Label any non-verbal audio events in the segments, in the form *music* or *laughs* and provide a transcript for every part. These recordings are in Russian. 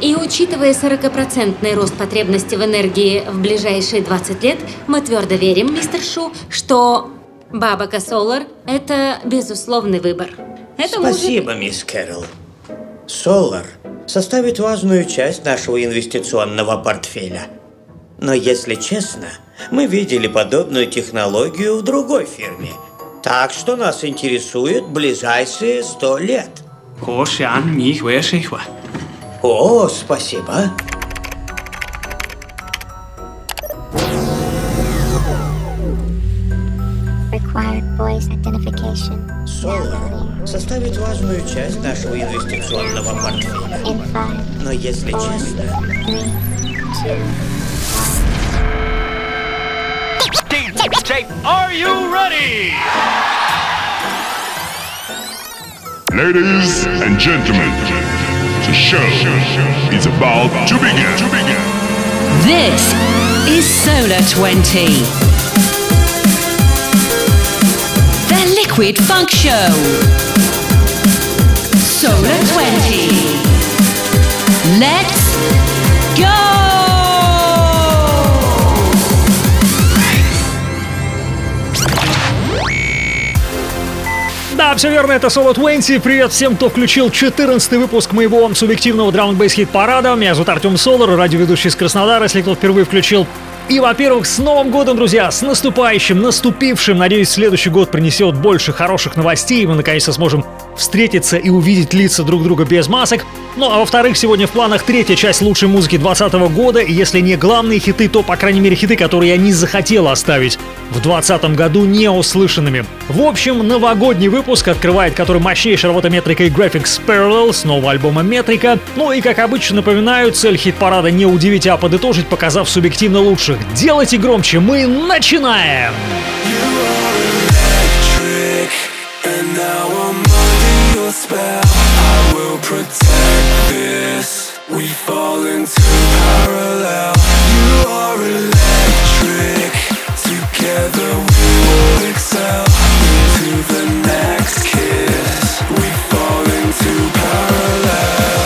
И учитывая 40% рост потребности в энергии в ближайшие 20 лет, мы твердо верим, мистер Шу, что Бабака Солар – это безусловный выбор. Это Спасибо, может... мисс Кэрол. Солар составит важную часть нашего инвестиционного портфеля. Но если честно, мы видели подобную технологию в другой фирме. Так что нас интересует ближайшие сто лет. О, спасибо. Required voice identification. Solar составит важную часть нашего инвестиционного портфеля. Но если честно... Are you ready? Ladies and gentlemen, the show is about to begin. To begin. This is Solar 20. The Liquid Funk Show. Solar 20. Let's go! Да, все верно, это Solo 20. Привет всем, кто включил 14 выпуск моего субъективного драм н хит парада. Меня зовут Артем Солар, радиоведущий из Краснодара. Если кто впервые включил и, во-первых, с Новым годом, друзья! С наступающим, наступившим! Надеюсь, следующий год принесет больше хороших новостей, и мы наконец-то сможем встретиться и увидеть лица друг друга без масок. Ну а во-вторых, сегодня в планах третья часть лучшей музыки 2020 года, и если не главные хиты, то, по крайней мере, хиты, которые я не захотел оставить в 2020 году неуслышанными. В общем, новогодний выпуск открывает который мощнейшая работа метрика и Graphics Parallel с нового альбома Метрика. Ну и, как обычно, напоминаю, цель хит-парада не удивить, а подытожить, показав субъективно лучших ваших. Делайте громче, мы начинаем! We fall into parallel. You are electric. Together we will excel into the next kiss. We fall into parallel.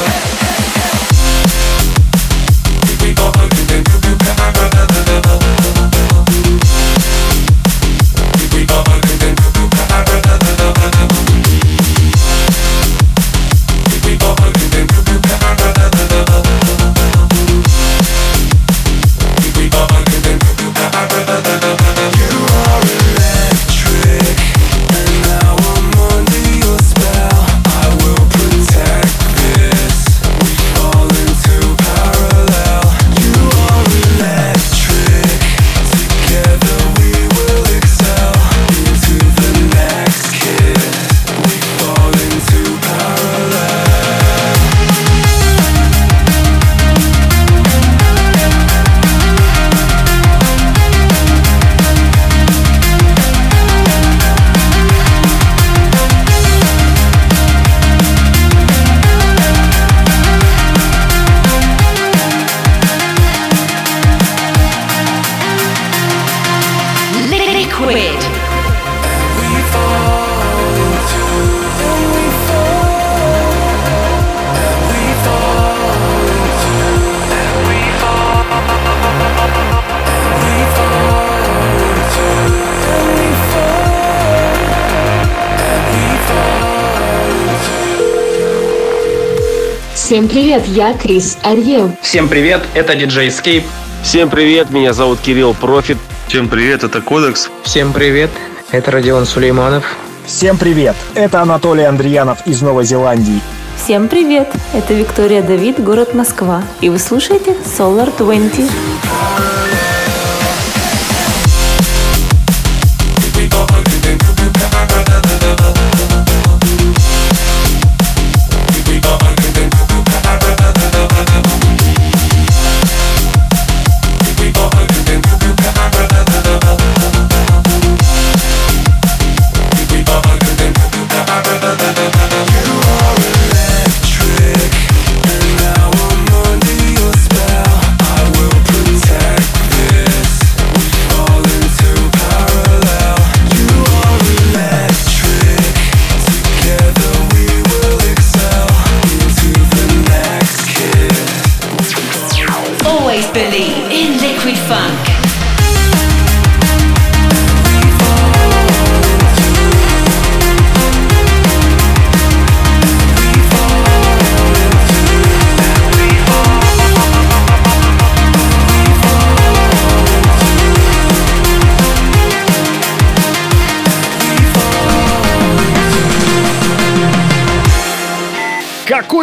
Всем привет, я Крис Арьев. Всем привет, это диджей Escape. Всем привет, меня зовут Кирилл Профит. Всем привет, это Кодекс. Всем привет, это Родион Сулейманов. Всем привет, это Анатолий Андреянов из Новой Зеландии. Всем привет, это Виктория Давид, город Москва. И вы слушаете Solar 20.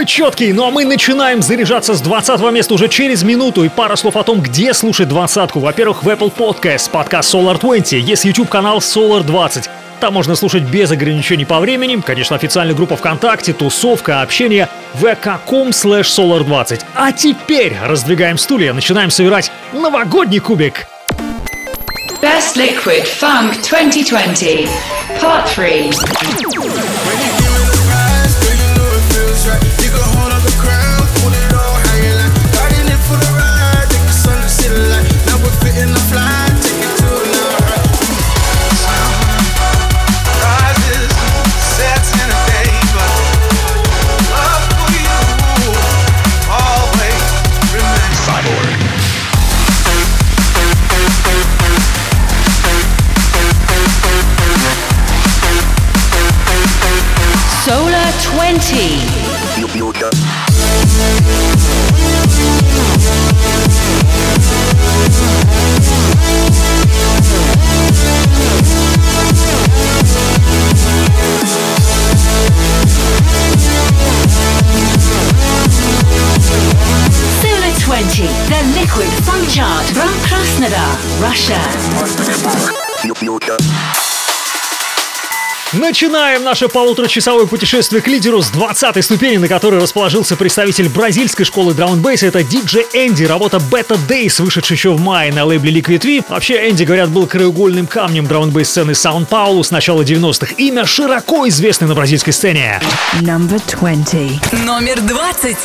Четкий. Ну а мы начинаем заряжаться с 20 места уже через минуту. И пара слов о том, где слушать двадцатку. Во-первых, в Apple Podcast, подкаст Solar 20. Есть YouTube-канал Solar 20. Там можно слушать без ограничений по времени. Конечно, официальная группа ВКонтакте, тусовка, общение vk.com slash solar20. А теперь раздвигаем стулья, начинаем собирать новогодний кубик. Best Liquid Funk 2020, Part 3. Начинаем наше полуторачасовое путешествие к лидеру с 20 ступени, на которой расположился представитель бразильской школы драм Это диджей Энди, работа Beta Days, вышедшая еще в мае на лейбле Liquid V. Вообще, Энди, говорят, был краеугольным камнем драм сцены Сан-Паулу с начала 90-х. Имя широко известно на бразильской сцене. Number 20. Номер 20.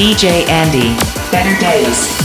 DJ Andy. Better days.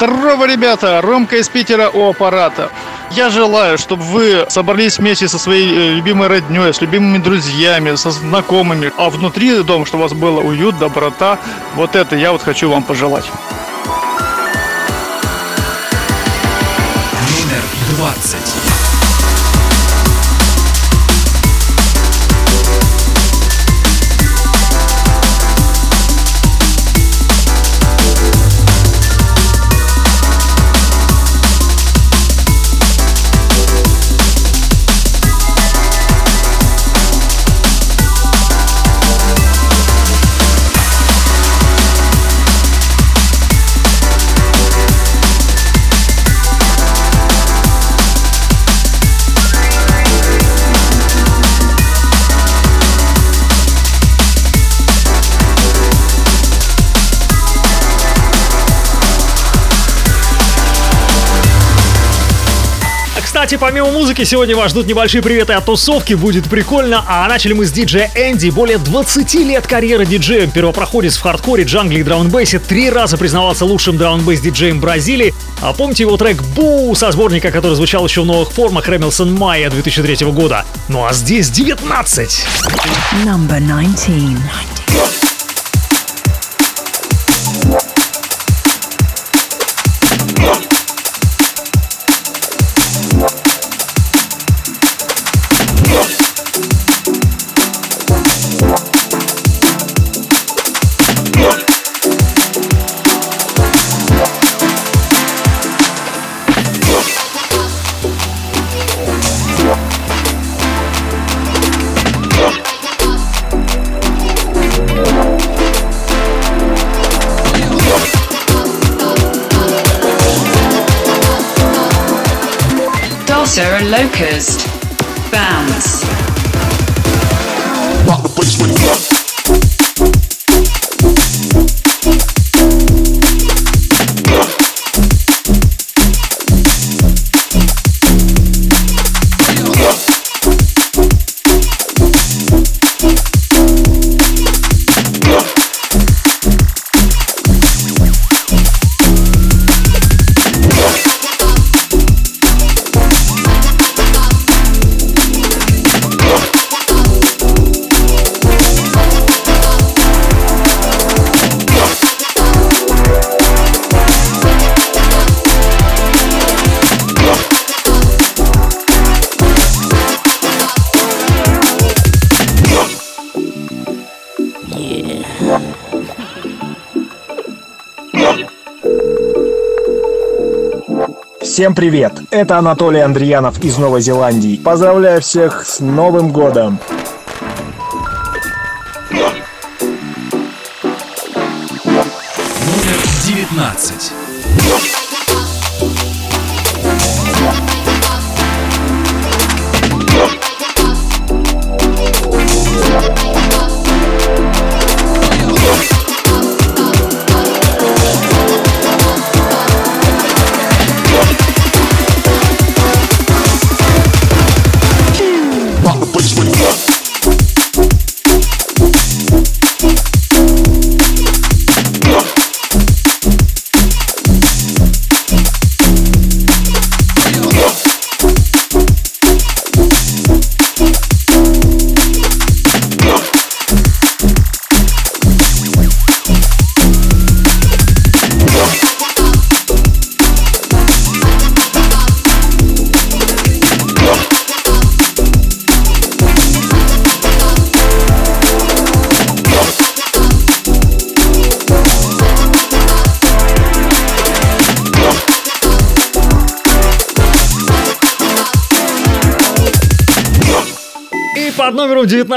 Здорово, ребята! Ромка из Питера у аппарата. Я желаю, чтобы вы собрались вместе со своей э, любимой родней, с любимыми друзьями, со знакомыми, а внутри дома, чтобы у вас было уют, доброта. Вот это я вот хочу вам пожелать. Номер 20. Кстати, помимо музыки, сегодня вас ждут небольшие приветы от тусовки, будет прикольно. А начали мы с диджея Энди. Более 20 лет карьеры диджея. Первопроходец в хардкоре, джангле и драм-бейсе. Три раза признавался лучшим драм-бейс диджеем Бразилии. А помните его трек «Бу» со сборника, который звучал еще в новых формах Рэмилсон Майя 2003 года. Ну а здесь 19. Number 19. Podcast. Всем привет! Это Анатолий Андреянов из Новой Зеландии. Поздравляю всех с Новым годом! Номер 19.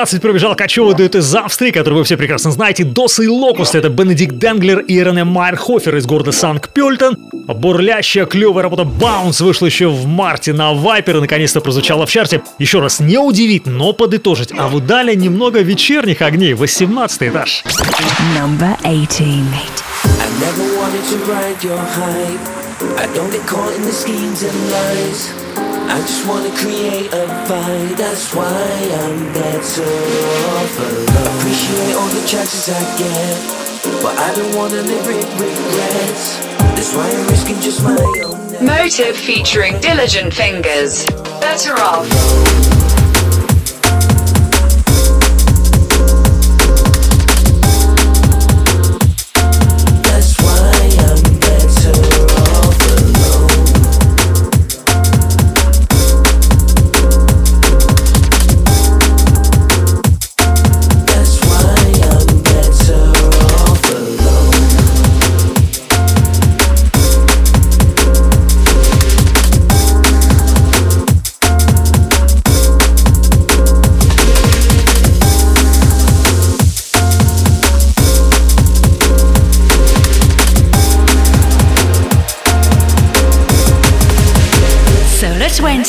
20 пробежал качовый дуэт из Австрии, который вы все прекрасно знаете. Dossa и Locuzzed — это Бенедикт Денглер и Рене Майерхофер из города Санкт-Пельтен. Бурлящая клевая работа Bounce вышла еще в марте на Viper и наконец-то прозвучала в чарте. Еще раз, не удивить, но подытожить. А вот далее немного вечерних огней, 18 этаж. Number 18. I never I just wanna create a vibe. That's why I'm better off alone. Appreciate all the chances I get, but I don't wanna live with regrets. That's why I'm risking just my own. Motive featuring Diligent Fingers. Better off.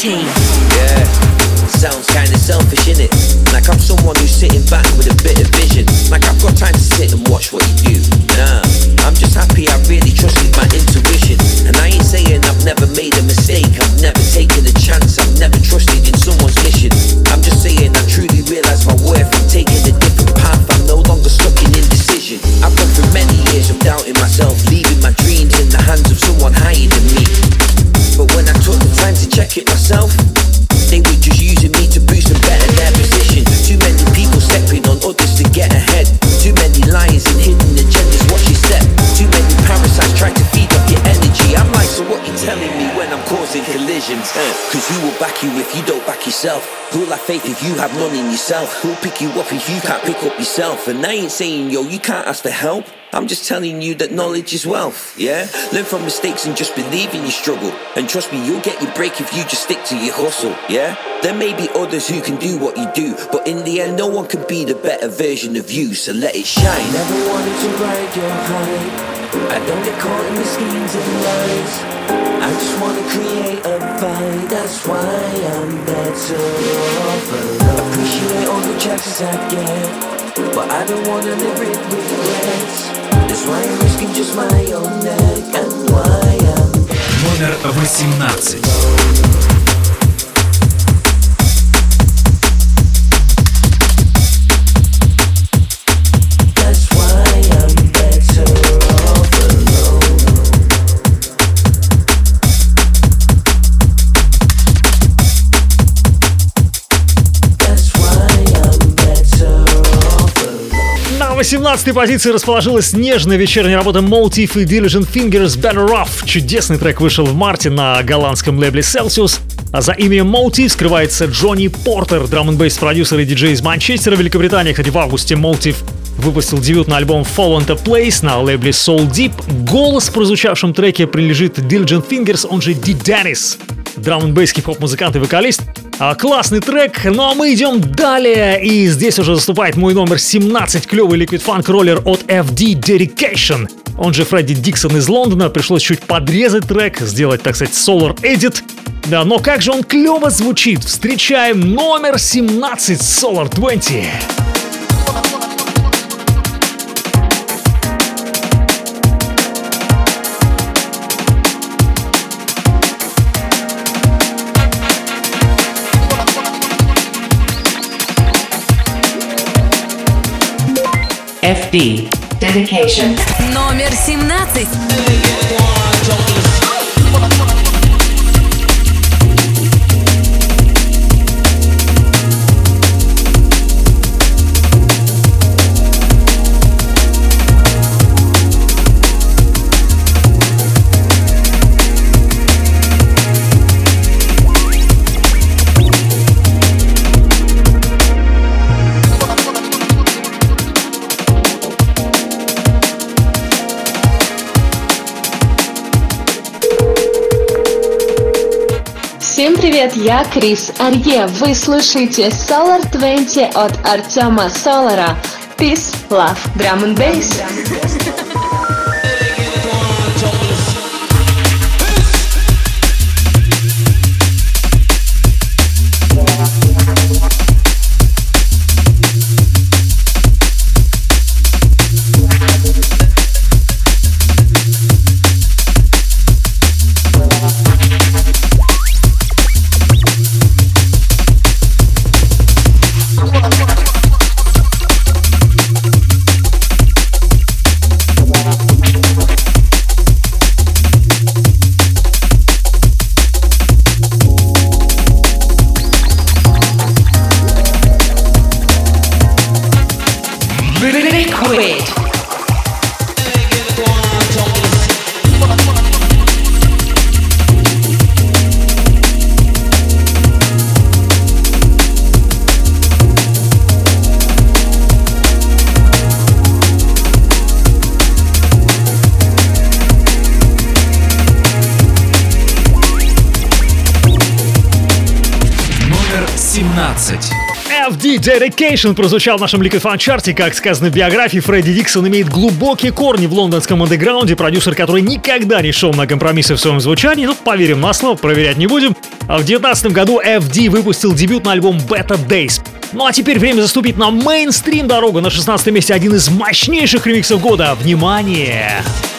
Solar 20. Yeah, sounds kinda selfish, innit? Like I'm someone who's sitting back with a bit of vision. Like I've got time to sit and watch what you do. Yourself? Who'll have faith if you have none in yourself? Who'll pick you up if you can't pick up yourself? And I ain't saying, yo, you can't ask for help. I'm just telling you that knowledge is wealth, yeah? Learn from mistakes and just believe in your struggle. And trust me, you'll get your break if you just stick to your hustle, yeah? There may be others who can do what you do, but in the end, no one can be the better version of you, so let it shine. Never wanted to ride your high. I don't get caught in the schemes and lies. I just wanna create a vibe, that's why I'm better off alone. Appreciate all the chances I get, but I don't wanna live with regrets. That's why I'm risking just my own neck and why I'm Номер 18. 18-й позиции расположилась нежная вечерняя работа Motif и Diligent Fingers Better Off. Чудесный трек вышел в марте на голландском лейбле Celsius. А за именем Motif скрывается Джонни Портер, драм н продюсер и диджей из Манчестера, Великобритании. Кстати, в августе Motif выпустил дебютный альбом Fall into Place на лейбле Soul Deep. Голос в прозвучавшем треке принадлежит Diligent Fingers, он же Деннис. драм н хип-хоп музыкант и вокалист. А, классный трек, ну а мы идем далее. И здесь уже заступает мой номер 17, клевый ликвид фанк роллер от FD Dedication. Он же Фредди Диксон из Лондона. Пришлось чуть подрезать трек, сделать, так сказать, Solar Edit. Да, но как же он клево звучит. Встречаем номер 17 Solar 20. FD. Dedication. Номер 17. Привет, я Крис Арье. Вы слушаете Solar 20 от Артема Солара. Peace, love, drum and bass. Dedication прозвучал в нашем Liquid Fun чарте. Как сказано в биографии, Фредди Диксон имеет глубокие корни в лондонском андеграунде, продюсер, который никогда не шел на компромиссы в своем звучании. Ну, поверим на слово, проверять не будем. А в 2019 году FD выпустил дебютный альбом Better Days. Ну а теперь время заступить на мейнстрим дорогу. На 16 месте один из мощнейших ремиксов года. Внимание! already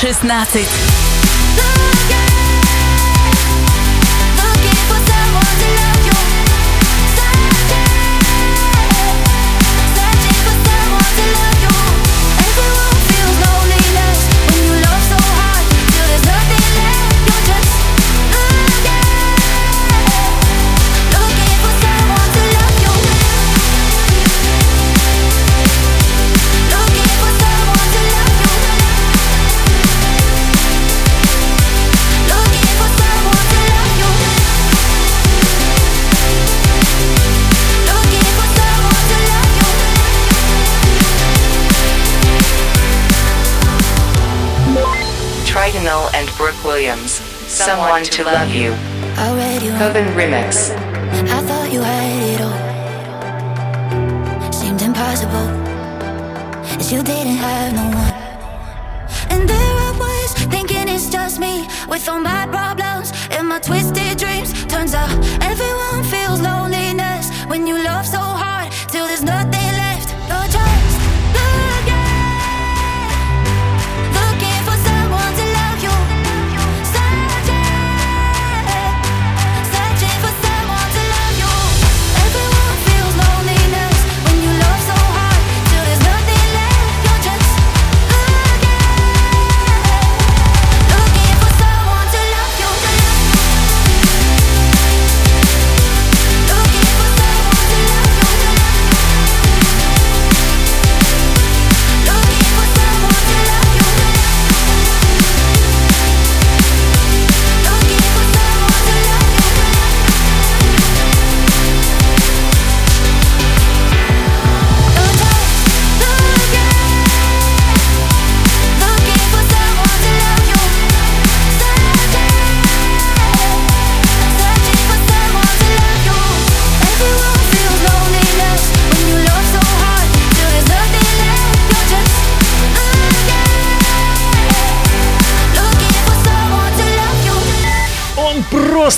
16. To love you. Coven Remix. I thought you had it all. Seemed impossible. As you didn't have no one. And there I was, thinking it's just me. With all my problems and my twisted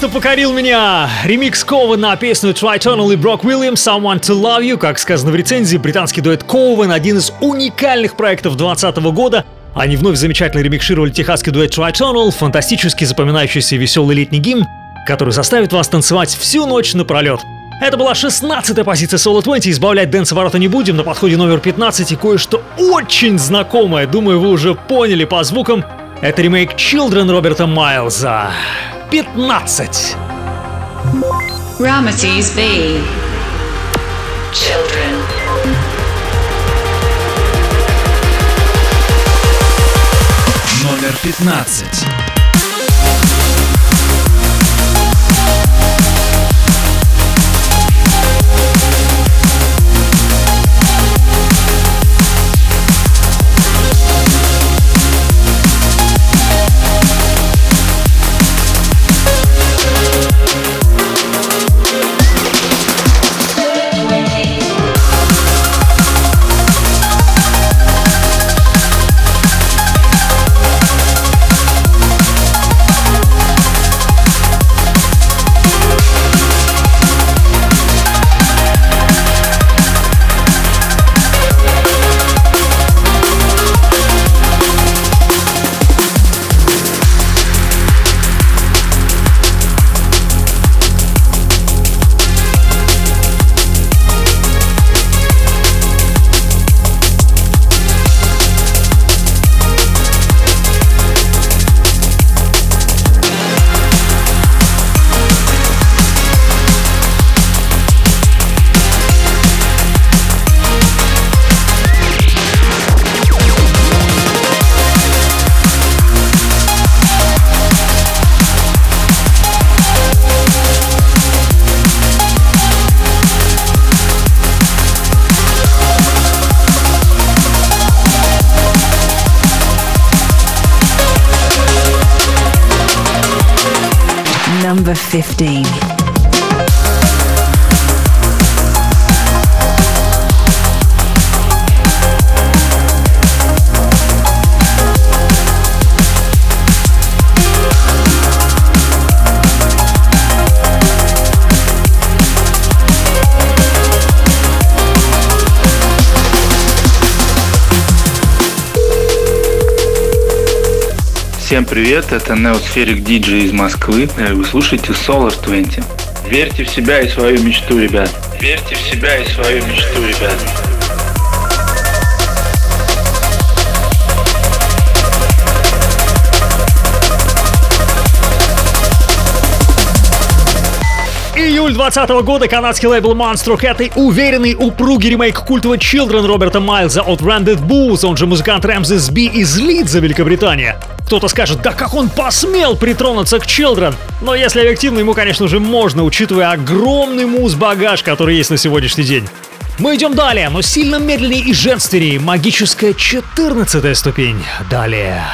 просто покорил меня! Ремикс Koven на песню Tritonal и Brooke Williams «Someone to Love You». Как сказано в рецензии, британский дуэт Koven – один из уникальных проектов 2020 года. Они вновь замечательно ремикшировали техасский дуэт Tritonal, фантастически запоминающийся веселый летний гимн, который заставит вас танцевать всю ночь напролет. Это была 16-я позиция Solar 20, сбавлять dance обороты не будем, на подходе номер 15 и кое-что очень знакомое, думаю, вы уже поняли по звукам. Это ремейк Children Роберта Майлза. 15. Ramates B. Children. Номер 15. Number 15. Всем привет, это Неосферик Диджей из Москвы. Вы слушаете Solar 20. Верьте в себя и свою мечту, ребят. Верьте в себя и свою мечту, ребят. Июль 2020 года канадский лейбл Monster и уверенный, упругий ремейк культового Children Роберта Майлза от Branded Booze, он же музыкант Рэмзис Би из Лидза, Великобритания. Кто-то скажет, да как он посмел притронуться к Children? Но если объективно, ему, конечно же, можно, учитывая огромный муз-багаж, который есть на сегодняшний день. Мы идем далее, но сильно медленнее и женственнее. Магическая 14 ступень. Далее.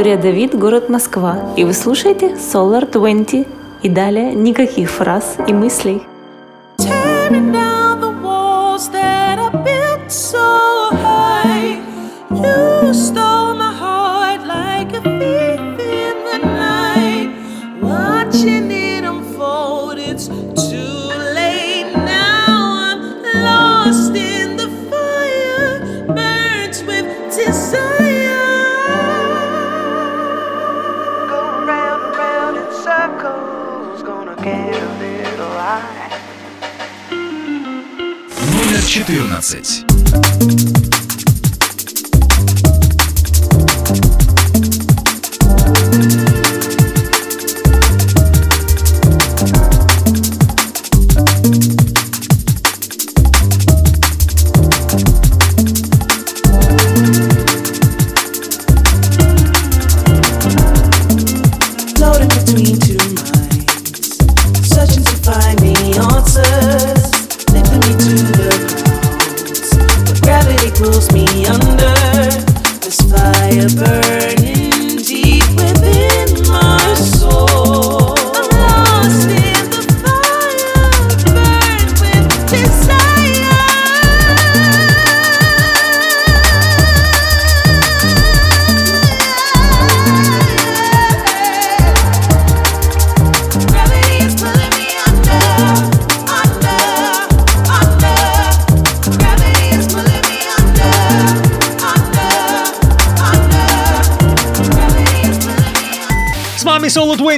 Виктория Давид, город Москва. И вы слушаете Solar 20. И далее никаких фраз и мыслей. Номер 14.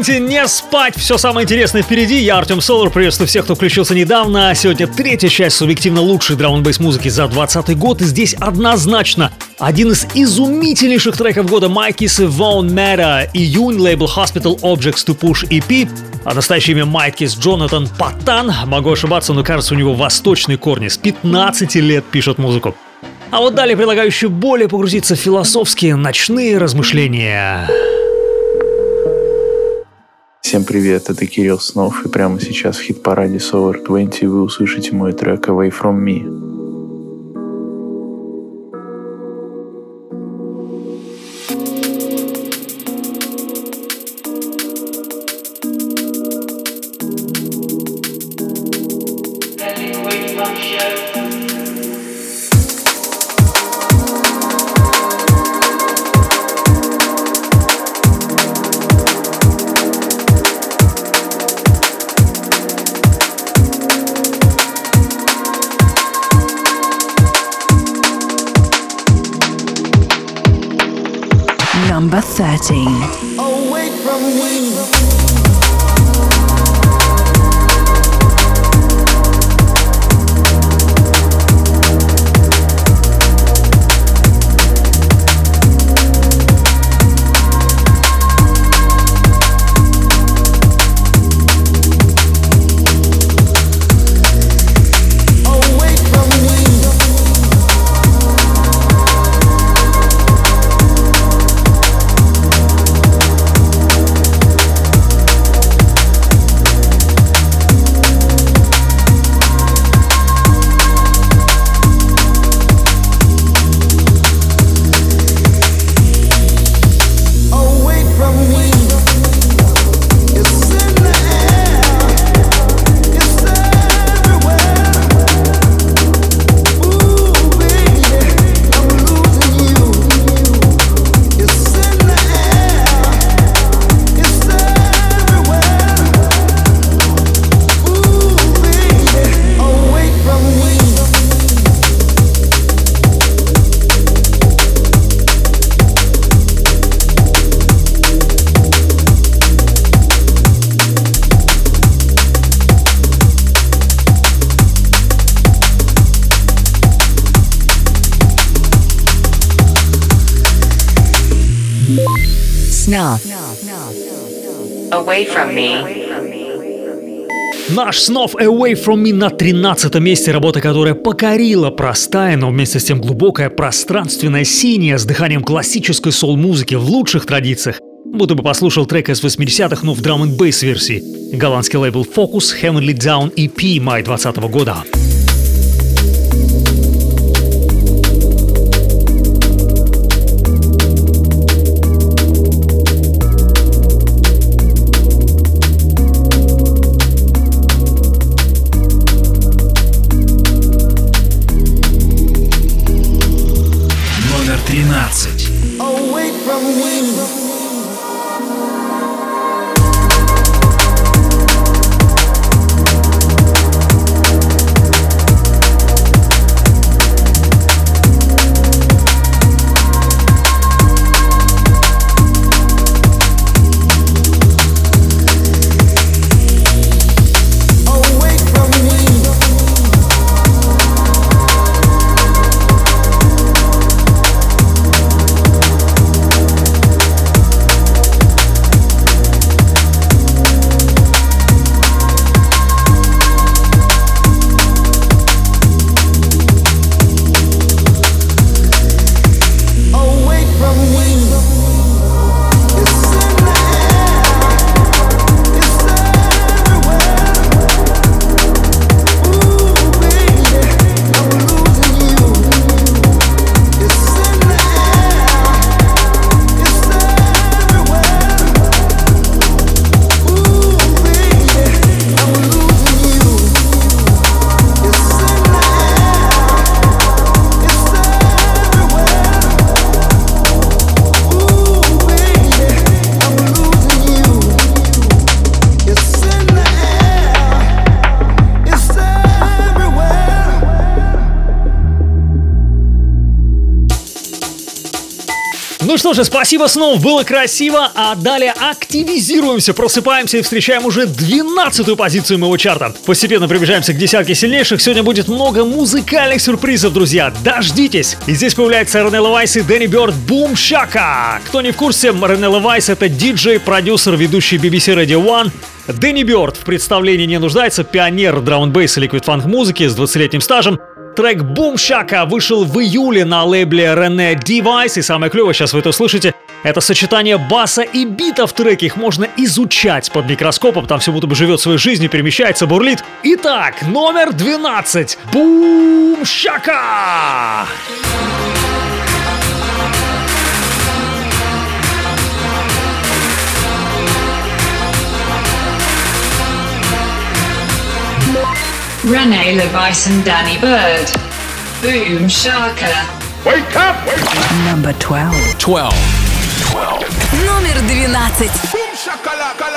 20. Не спать, все самое интересное впереди. Я Артем Солар, приветствую всех, кто включился недавно. Сегодня третья часть субъективно лучшей драм н музыки за 2020 год. И здесь однозначно один из изумительнейших треков года Майкис и Вон Мэра. Июнь, лейбл Hospital Objects to Push EP. А настоящее имя Майкис Джонатан Патан. Могу ошибаться, но кажется, у него восточные корни. С 15 лет пишет музыку. А вот далее предлагаю еще более погрузиться в философские ночные размышления. Всем привет, это Кирилл Снов, и прямо сейчас в хит-параде Solar 20 вы услышите мой трек Away From Me. Away From Me. Наш снов Away From Me на 13 месте, работа, которая покорила простая, но вместе с тем глубокая пространственная синяя с дыханием классической сол-музыки в лучших традициях. Будто бы послушал трек из 80-х, но в драм н бейс версии. Голландский лейбл Focus Heavenly Down EP мая 2020 года. Что же, спасибо снова, было красиво, а далее активизируемся, просыпаемся и встречаем уже 12-ю позицию моего чарта. Постепенно приближаемся к десятке сильнейших, сегодня будет много музыкальных сюрпризов, друзья, дождитесь! И здесь появляется Рене Левайс и Дэнни Бёрд Бум Шака. Кто не в курсе, Рене Левайс это диджей, продюсер, ведущий BBC Radio One, Дэнни Бёрд в представлении не нуждается, пионер драм-н-бейс и ликвид-фанк музыки с 20-летним стажем. Трек Boom Shaka вышел в июле на лейбле René Device, и самое клевое, сейчас вы это слышите, это сочетание баса и бита в треке. Их можно изучать под микроскопом, там все будто бы живет своей жизнью, перемещается, бурлит. Итак, номер 12. Boom Shaka! Rene Levice and Danny Bird. Boom Shaka. Wake up! Wake up! Number 12. 12. 12. Номер 12. Boom shakalaka.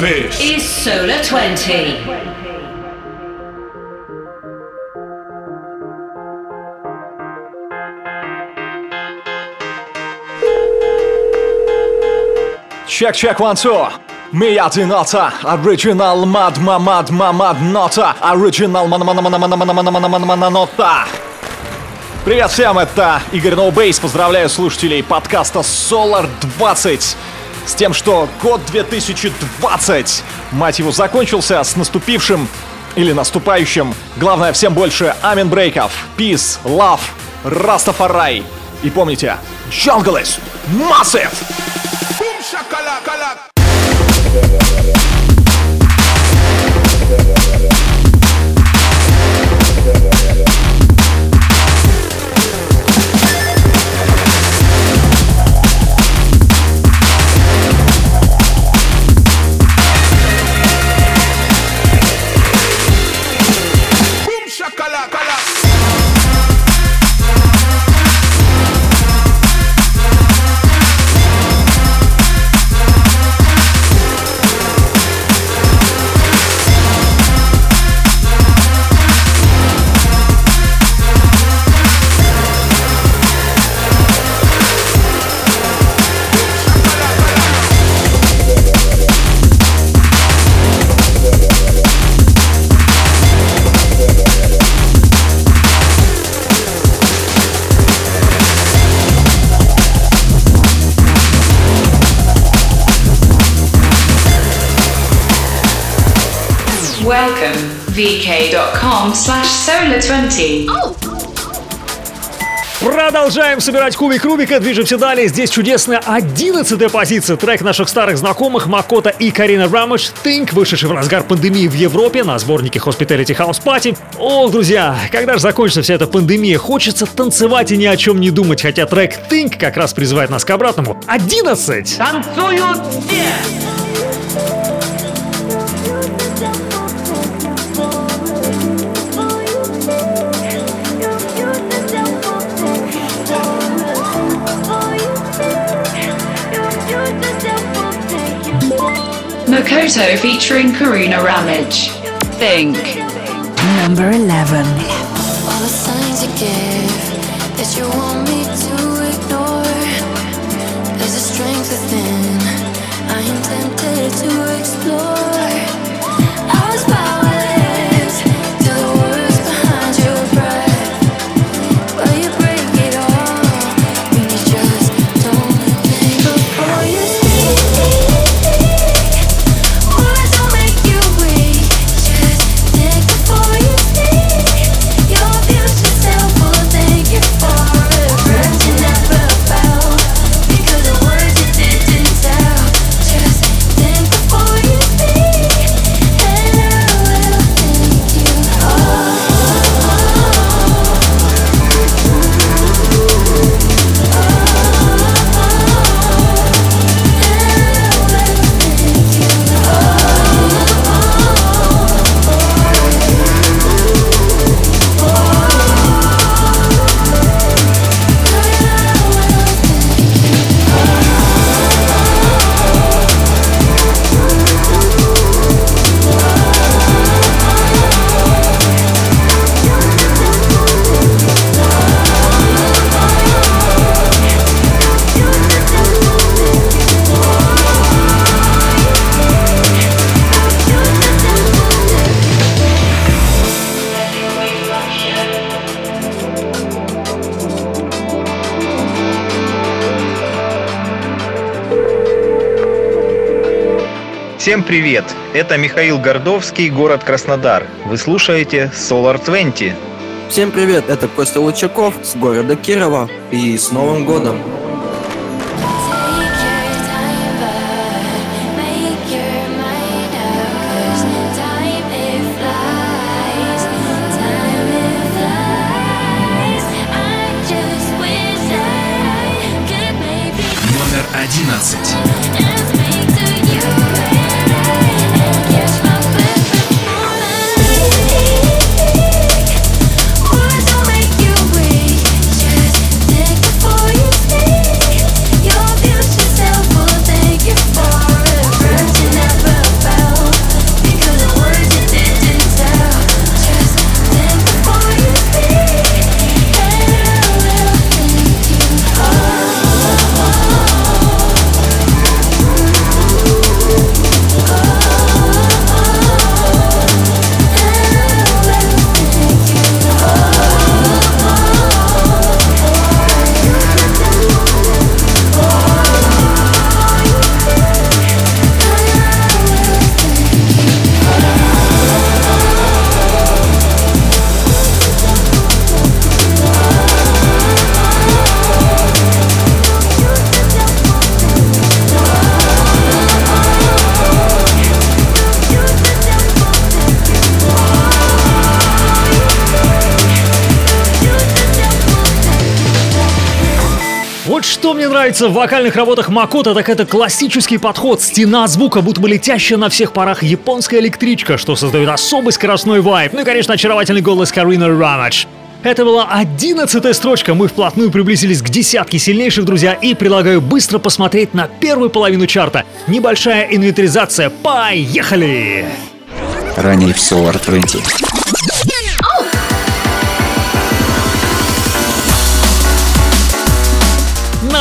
This, is Solar 20. Check, check, one, two. Мия нота, оригинал мад мамад мамад нота, оригинал мана мана мана мана мана мана мана мана мана нота. Привет всем, это Игорь Ноубейс. Поздравляю слушателей подкаста Solar 20 с тем, что год 2020, мать его, закончился с наступившим или наступающим. Главное, всем больше амин брейков, peace, love, Растафарай. И помните, jungle is massive! Boom shakalaka. vk.com slash solar20. Продолжаем собирать кубик Рубика, движемся далее. Здесь чудесная одиннадцатая позиция. Трек наших старых знакомых Макота и Карина Рамыш «Think», вышедший в разгар пандемии в Европе на сборнике Hospitality House Party. Ох, друзья, когда же закончится вся эта пандемия? Хочется танцевать и ни о чем не думать, хотя трек «Think» как раз призывает нас к обратному. 11! Танцуют все! Makoto featuring Karuna Ramage. Think. Number 11. All the signs you give that you want me to ignore. There's a strength within. I am tempted to explore. Всем привет! Это Михаил Гордовский, город Краснодар. Вы слушаете Solar 20. Всем привет! Это Костя Лучаков с города Кирова. И с Новым годом! Номер одиннадцать. Нравится в вокальных работах Макота, так это классический подход, стена звука, будто бы летящая на всех парах японская электричка, что создает особый скоростной вайб, ну и, конечно, очаровательный голос Карина Рамач. Это была одиннадцатая строчка, мы вплотную приблизились к десятке сильнейших, друзья, и предлагаю быстро посмотреть на первую половину чарта. Небольшая инвентаризация, поехали! Ранее в Solar 20.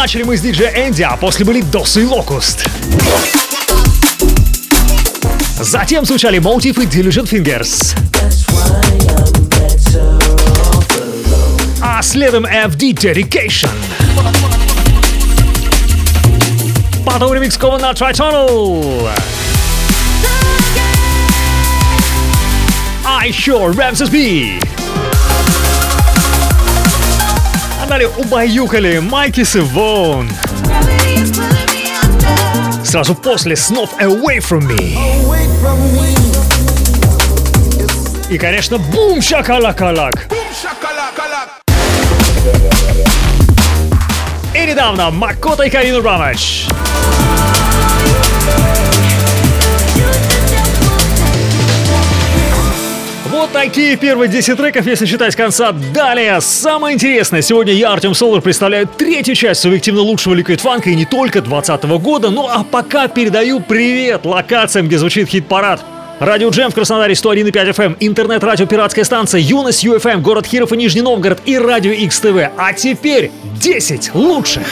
Начали мы с диджея Энди, а после были Дос и Локуст. Затем звучали Motive и Diligent Fingers. А следом FD Dedication. Потом ремикс Кована Tritonal. А еще Ramses B. далее убаюкали Майкис и Вон. Сразу после снов Away From Me. И, конечно, бум шакалакалак. И недавно Макота и Карина Рамач. Вот такие первые 10 треков, если считать конца. Далее, самое интересное. Сегодня я, Артем Солар, представляю третью часть субъективно лучшего Liquid Funk и не только 2020 года. Ну а пока передаю привет локациям, где звучит хит-парад. Радио Джем в Краснодаре 101,5 FM, интернет-радио «Пиратская станция», Юность UFM, город Хиров и Нижний Новгород и Радио XTV. А теперь 10 лучших.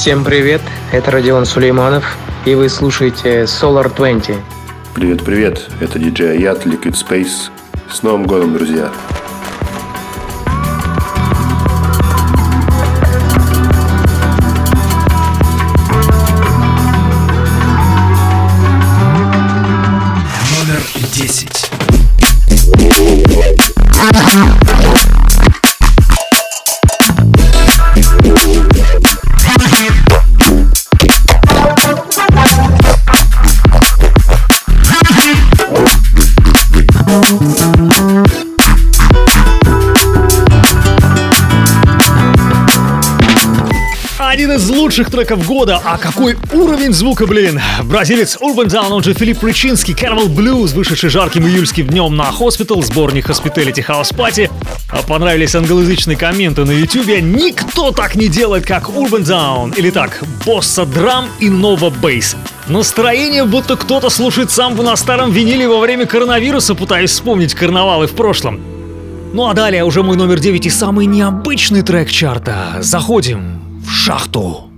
Всем привет, это Родион Сулейманов, и вы слушаете Solar 20. Привет-привет, это диджей Аят, Liquid Space. С Новым годом, друзья! Лучших треков года, а какой уровень звука, блин! Бразилец Urban Down, он же Филипп Причинский, Carnival Blues, вышедший жарким июльским днем на Hospital, сборник Hospitality House Party. А Понравились англоязычные комменты на ютубе. Никто так не делает, как Urban Down. Или так, Босса Драм и Нова Бейс. Настроение, будто кто-то слушает самбу на старом виниле во время коронавируса, пытаясь вспомнить карнавалы в прошлом. Ну а далее уже мой номер 9 и самый необычный трек чарта. Заходим в шахту.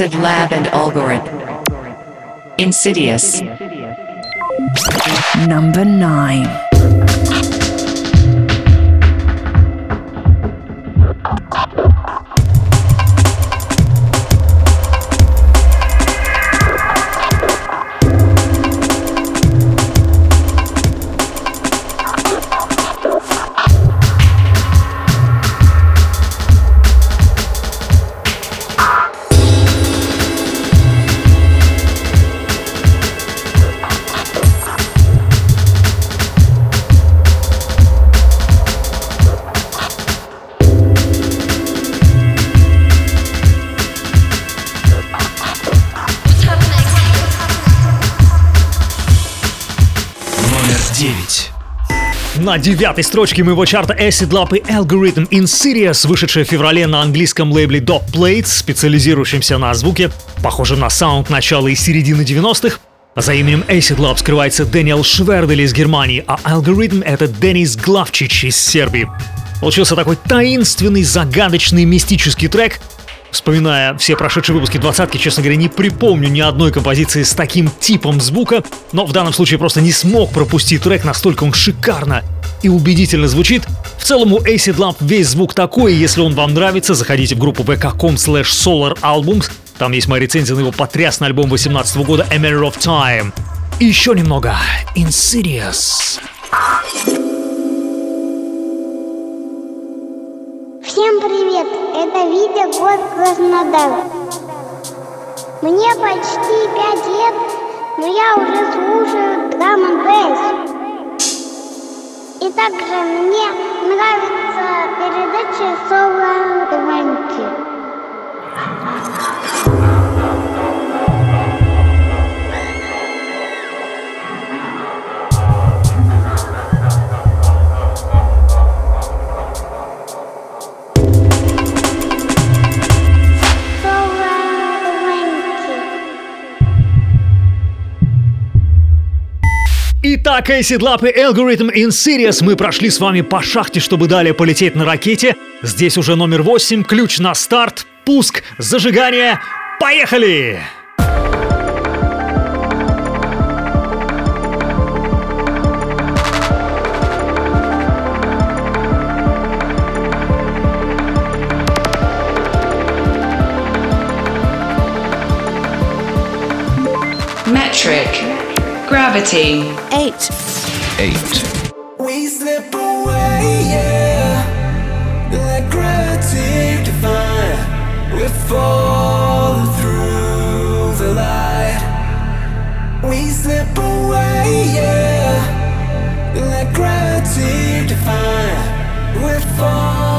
Acid Lab and Algorithm. Insidious. Number 9. На девятой строчке моего чарта Acid Lab и Algorithm in Sirius, вышедшая в феврале на английском лейбле Dog Plates, специализирующемся на звуке, похожем на саунд начала и середины 90-х. За именем Acid Lab скрывается Дэниел Швердель из Германии, а Algorithm — это Денис Главчич из Сербии. Получился такой таинственный, загадочный, мистический трек. Вспоминая все прошедшие выпуски двадцатки, честно говоря, не припомню ни одной композиции с таким типом звука, но в данном случае просто не смог пропустить трек, настолько он шикарно и убедительно звучит. В целом у Acid Lab весь звук такой, и если он вам нравится, заходите в группу vk.com slash solaralbums, там есть моя рецензия на его потрясный альбом 18 года A Matter of Time. И еще немного Insidious. Всем привет! Это Витя, город Краснодар. Мне почти пять лет, но я уже слушаю драм н бейс. И также мне нравится передача Solar Twenty. Итак, Acid Lab и Algorithm in Sirius мы прошли с вами по шахте, чтобы далее полететь на ракете. Здесь уже номер 8, ключ на старт, пуск, зажигание. Поехали! Metric. Gravity. Eight. Eight. We slip away, yeah, like gravity define. We're falling through the light. We slip away, yeah, like gravity define. We're falling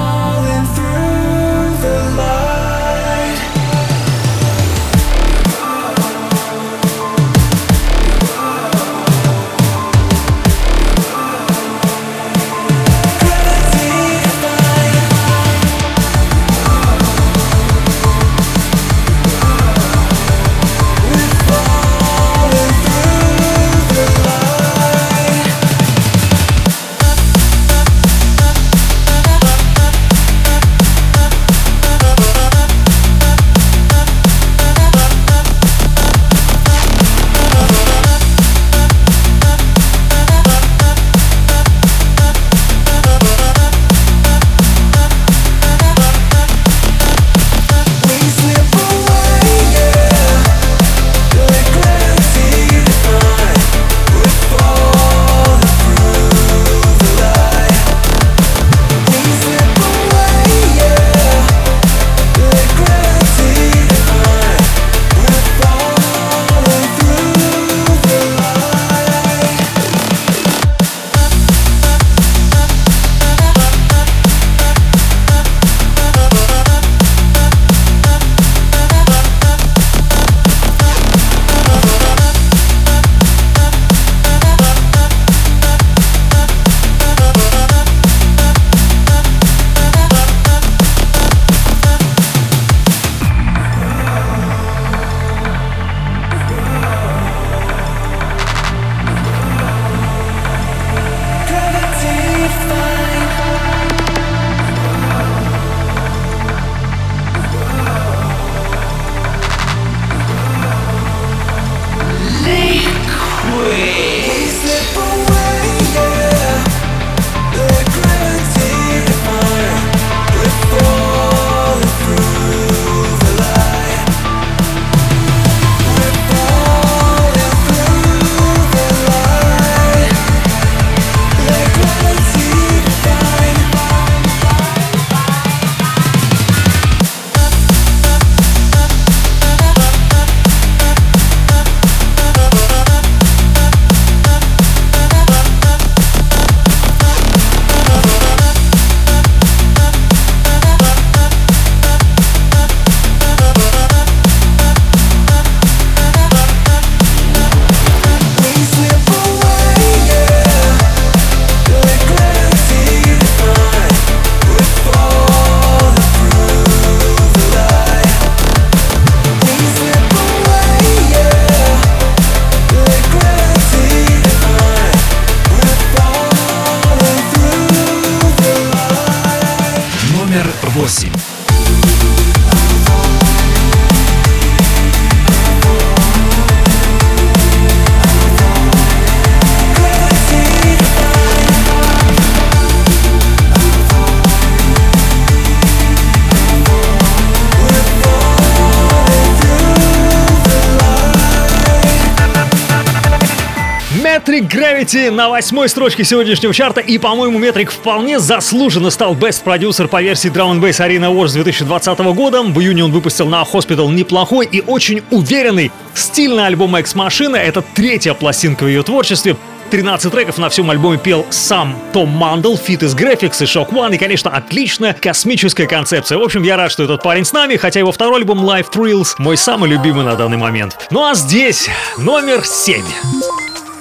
Metrik Gravity на восьмой строчке сегодняшнего чарта. И, по-моему, Metrik вполне заслуженно стал Best Producer по версии Drum Bass Arena Awards 2020 года. В июне он выпустил на Hospital неплохой и очень уверенный стильный альбом Ex Machina. Это третья пластинка в его творчестве. 13 треков на всем альбоме пел сам Том Мандл, feat ы с Grafix и ShockOne, и, конечно, отличная космическая концепция. В общем, я рад, что этот парень с нами, хотя его второй альбом Life Thrills мой самый любимый на данный момент. Ну а здесь номер 7.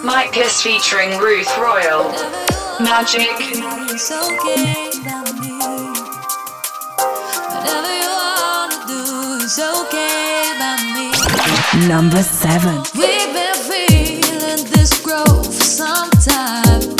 Micus featuring Ruth Royal. Magic. Number 7. We've been feeling this growth for some time.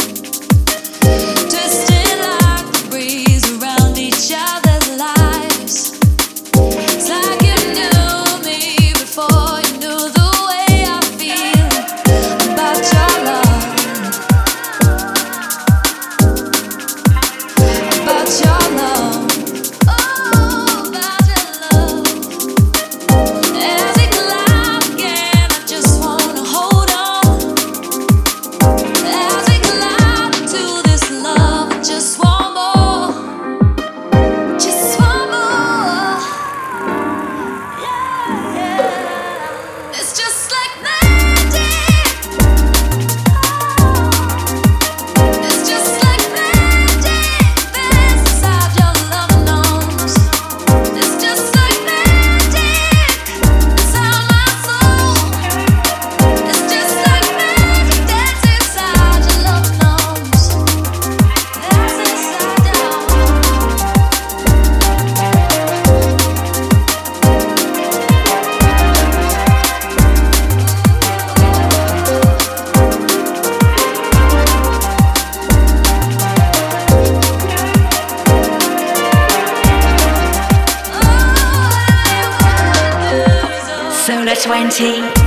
guarantee.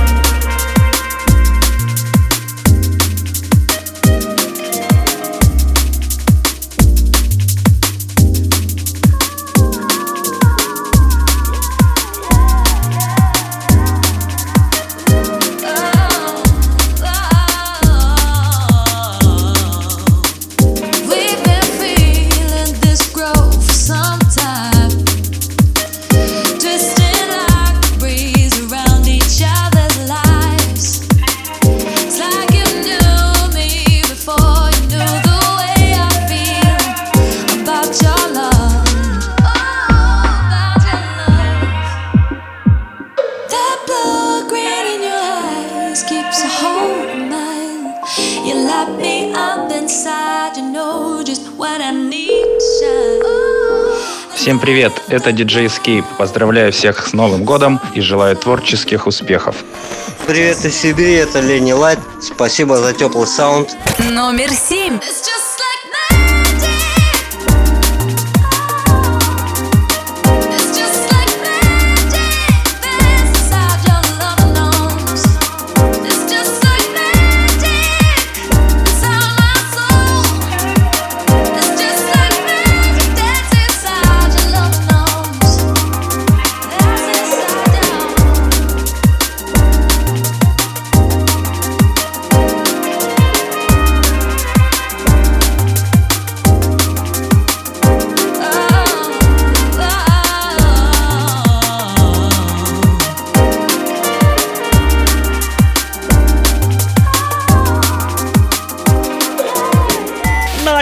Light me up inside, you know just what I need to shine. Всем привет, это DJ Escape. Поздравляю всех с Новым годом и желаю творческих успехов. Привет из Сибири, это Лени Лайт. Спасибо за теплый саунд. Номер 7.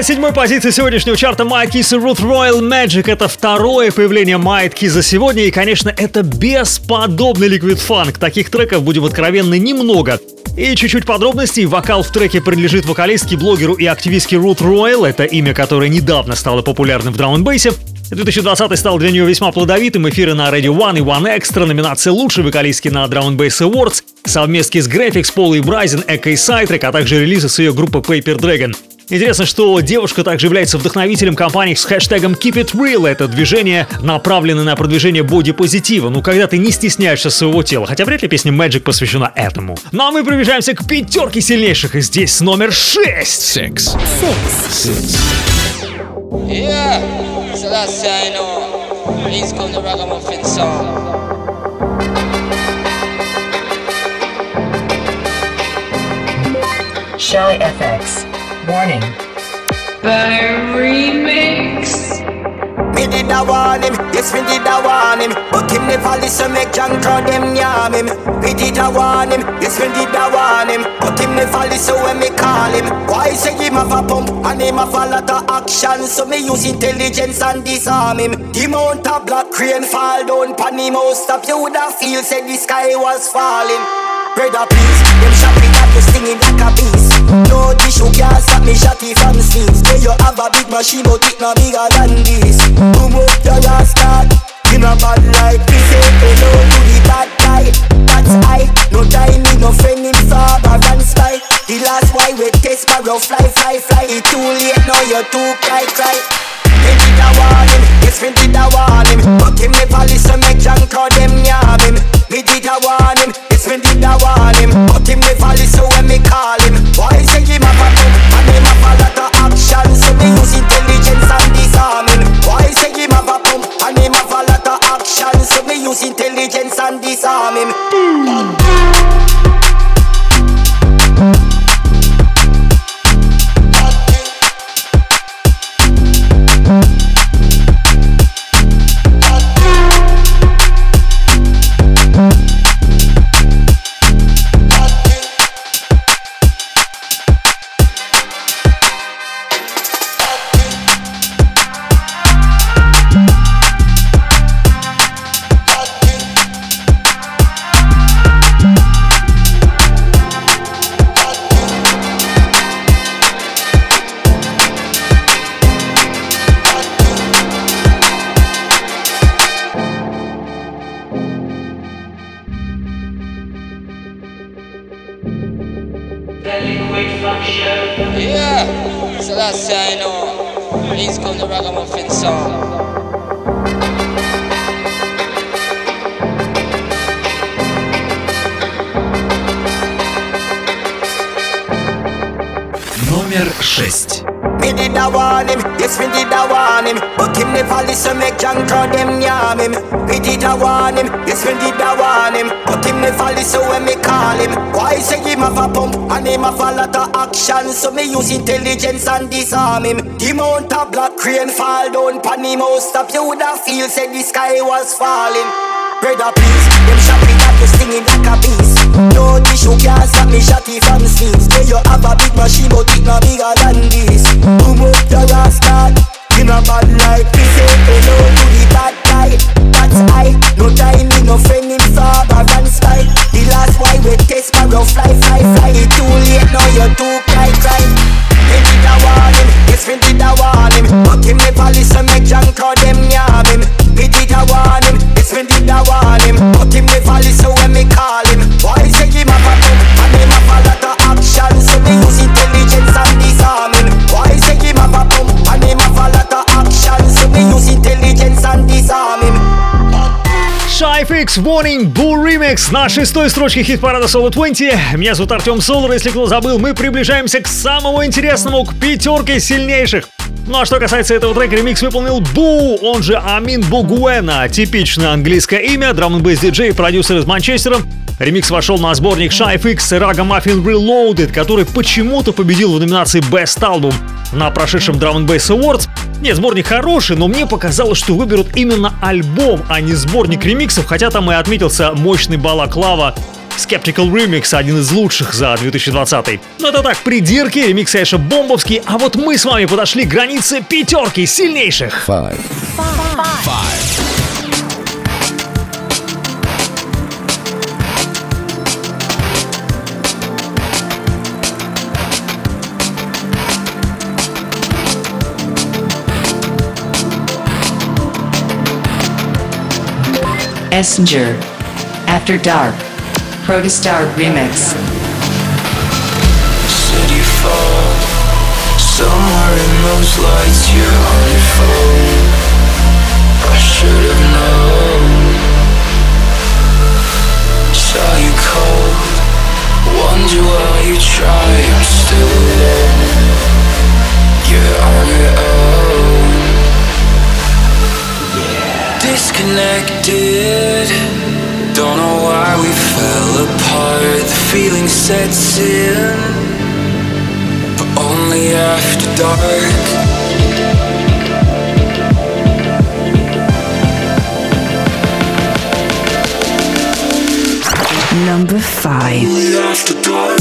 Седьмой позиции сегодняшнего чарта Майт Кис и Ruth Royal Magic. Это второе появление Майт Ки за сегодня. И, конечно, это бесподобный ликвид фанк. Таких треков, будем откровенны, немного. И чуть-чуть подробностей. Вокал в треке принадлежит вокалистке, блогеру и активистке Рут Ройл. Это имя, которое недавно стало популярным в драм н 2020 стал для нее весьма плодовитым. Эфиры на Radio One и One Extra, номинация «Лучший вокалистки» на Drum Bass Awards, совместки с Graphics, Пол и Брайзен, Эко и Сайтрек, а также релизы с ее группы Paper Dragon. Интересно, что девушка также является вдохновителем компании с хэштегом Keep It Real. Это движение направлено на продвижение боди-позитива. Ну, когда ты не стесняешься своего тела. Хотя вряд ли песня Magic посвящена этому. Ну, а мы приближаемся к пятерке сильнейших. И здесь номер шесть. Секс. Секс. Yeah, FX. Warning. The remix. Me did a warn him, yes me did a warn him. But him never listen, make John crowd them yam him. Me did a warn him, yes me did a warn him. But him never listen when me call him. Why say him have a pump and him have a lot of action? So me use intelligence and disarm him. The mount a black crane fall down pan him. House Stop you woulda feel say the sky was falling. Brother please, them shot got you stinging like a beast. No tissue can stop me shotty from scenes Say you have a big machine but it no bigger than this. Boom up your last start, in a bad light. this Say hello to the bad guy, that's I No time need no friend in star or run spy. The last why we test sparrow fly fly fly It too late now you too cry cry they did a warn him, did a warn him But him never listen, make call them him Me did a warn him, did a warn him him when me call him Why say him a Tricks Warning Bull Remix на шестой строчке хит-парада Solo 20. Меня зовут Артем Солар, если кто забыл, мы приближаемся к самому интересному, к пятерке сильнейших. Ну а что касается этого трека, ремикс выполнил Бу, он же Амин Бугуэна, типичное английское имя, драм н диджей, продюсер из Манчестера. Ремикс вошел на сборник Shive X и Raga Muffin Reloaded, который почему-то победил в номинации Best Album на прошедшем Drum Bass Awards. Нет, сборник хороший, но мне показалось, что выберут именно альбом, а не сборник ремиксов, хотя там и отметился мощный балаклава Skeptical Remix – один из лучших за 2020. Но ну, это так, придирки, ремикс, конечно, бомбовский, а вот мы с вами подошли к границе пятерки сильнейших. Five. Five. Five. Essinger, After Dark, Protostar Remix. City fall, somewhere in those lights you're on your phone. I should have known. Saw you cold, wonder why you try. I'm still alone. You're on your own. disconnected. Don't know why we fell apart. The feeling sets in, but only after dark. Number five. Only after dark.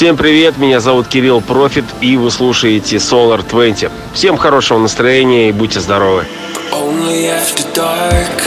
Всем привет, меня зовут Кирилл Профит, и вы слушаете Solar 20. Всем хорошего настроения и будьте здоровы. Only after dark.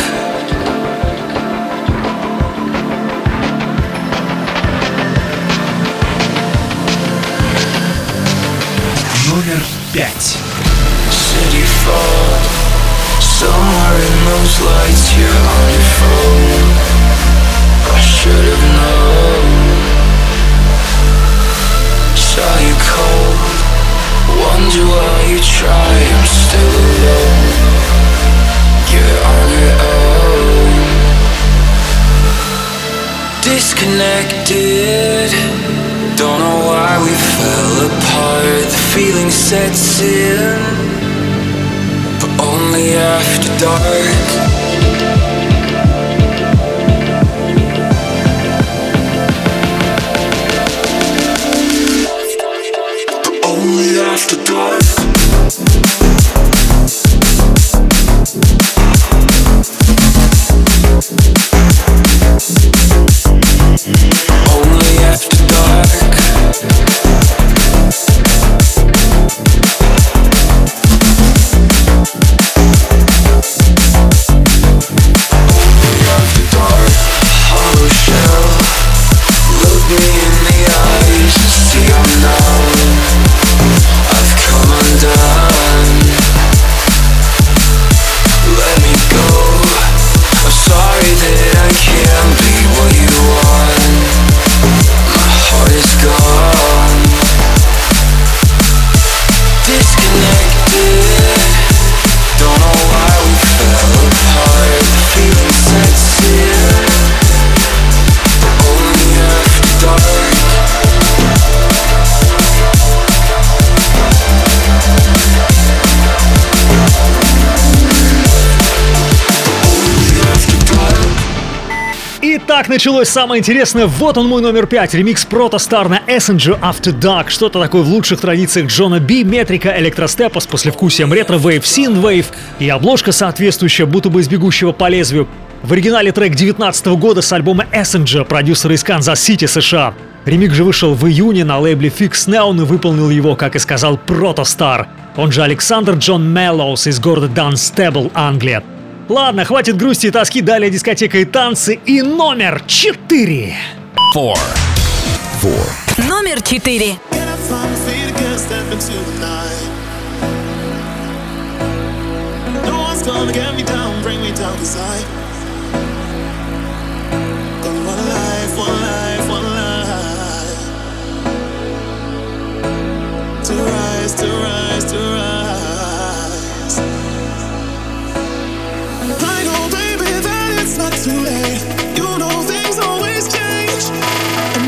Disconnected. Don't know why we fell apart. The feeling sets in, but only after dark. Началось самое интересное. Вот он мой номер пять. Ремикс Protostar на Essenger After Dark. Что-то такое в лучших традициях John B, Metrik а электростепа с послевкусием retrowave, synthwave и обложка соответствующая, будто бы из бегущего по лезвию. В оригинале трек 19 года с альбома Essenger, продюсера из Канзас-Сити, США. Ремикс же вышел в июне на лейбле FiXT Neon и выполнил его, как и сказал, Protostar. Он же Александр Джон Меллоус из города Данстебл, Англия. Ладно, хватит грусти и тоски, далее дискотека и танцы. И номер четыре. Four. Номер четыре. Gonna get me down, bring me down, cause too late. You know things always change.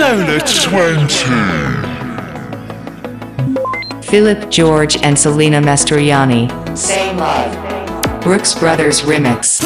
Solar 20. Philip George and Selena Mastroianni. Same Love. Brooks Brothers Remix.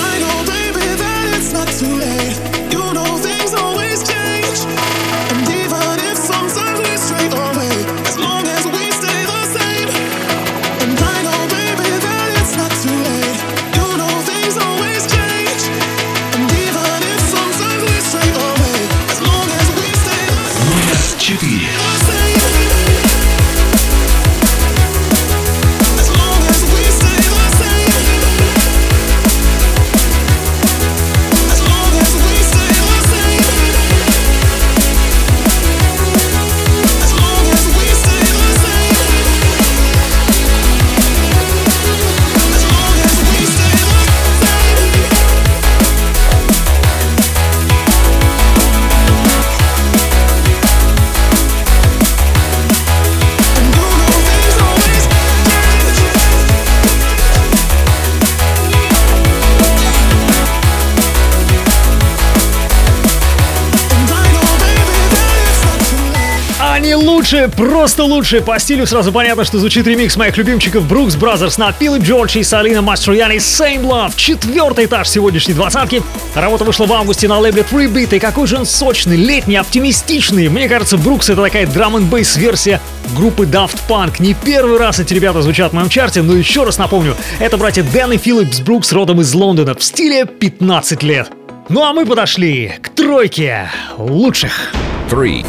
Лучше, просто лучше. По стилю сразу понятно, что звучит ремикс моих любимчиков Brookes Brothers на Philip George и Salena Mastroianni Same Love. Четвертый этаж сегодняшней двадцатки. Работа вышла в августе на лейбле 3 Beat, и какой же он сочный, летний, оптимистичный. Мне кажется, Brookes это такая драм н бейс версия группы Daft Punk. Не первый раз эти ребята звучат в моем чарте, но еще раз напомню, это братья Дэн и Фил Брукс родом из Лондона в стиле 15 лет. Ну а мы подошли к тройке лучших. Three.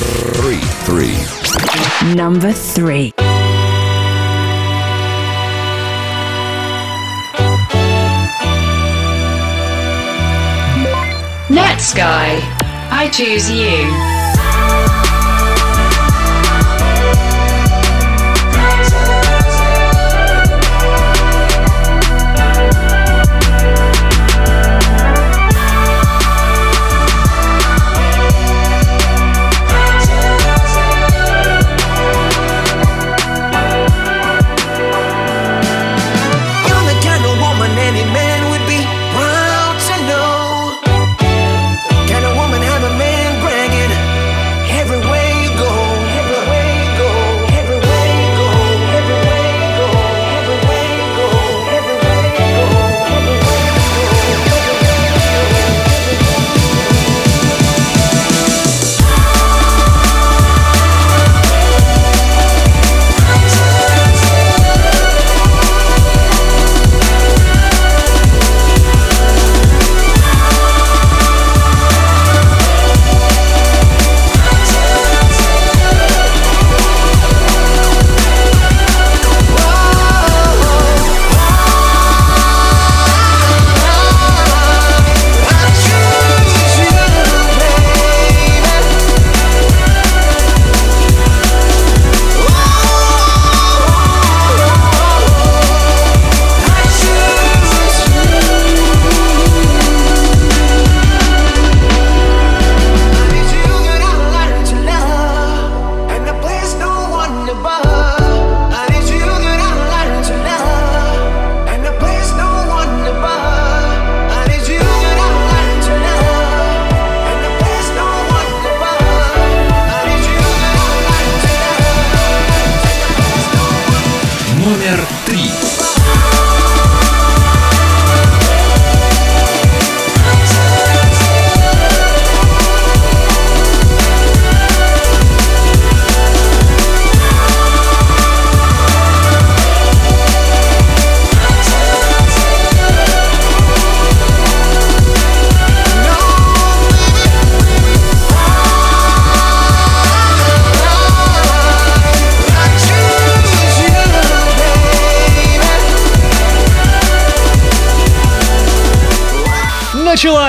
Three. Three. Number three. Netsky. I choose you.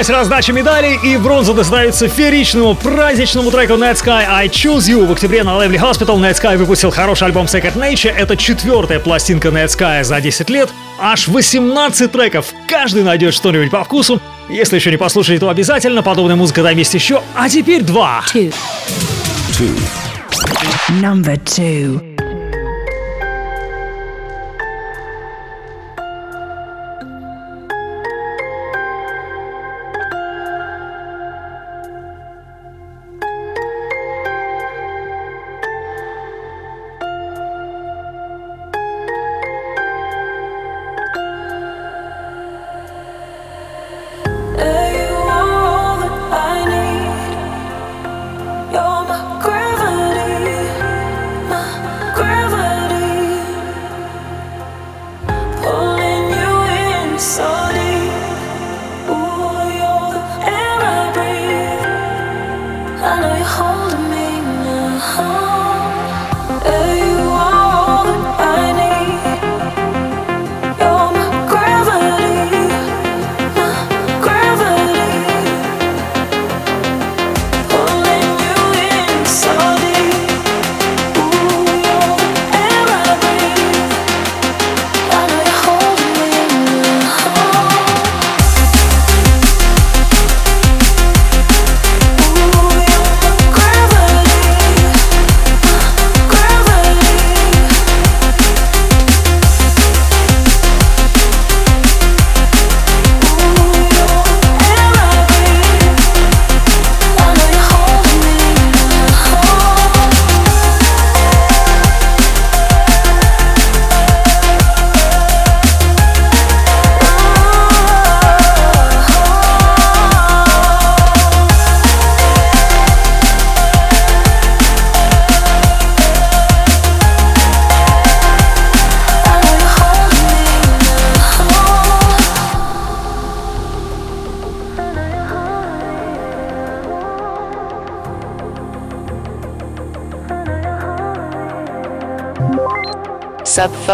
Началась раздача медалей, и бронза достается фееричному праздничному треку Night Sky I Choose You. В октябре на лейбле Hospital Night Sky выпустил хороший альбом Second Nature. Это четвертая пластинка Night Sky за 10 лет. Аж 18 треков. Каждый найдет что-нибудь по вкусу. Если еще не послушали, то обязательно. Подобная музыка там есть еще. А теперь два. Two. Two. Number two.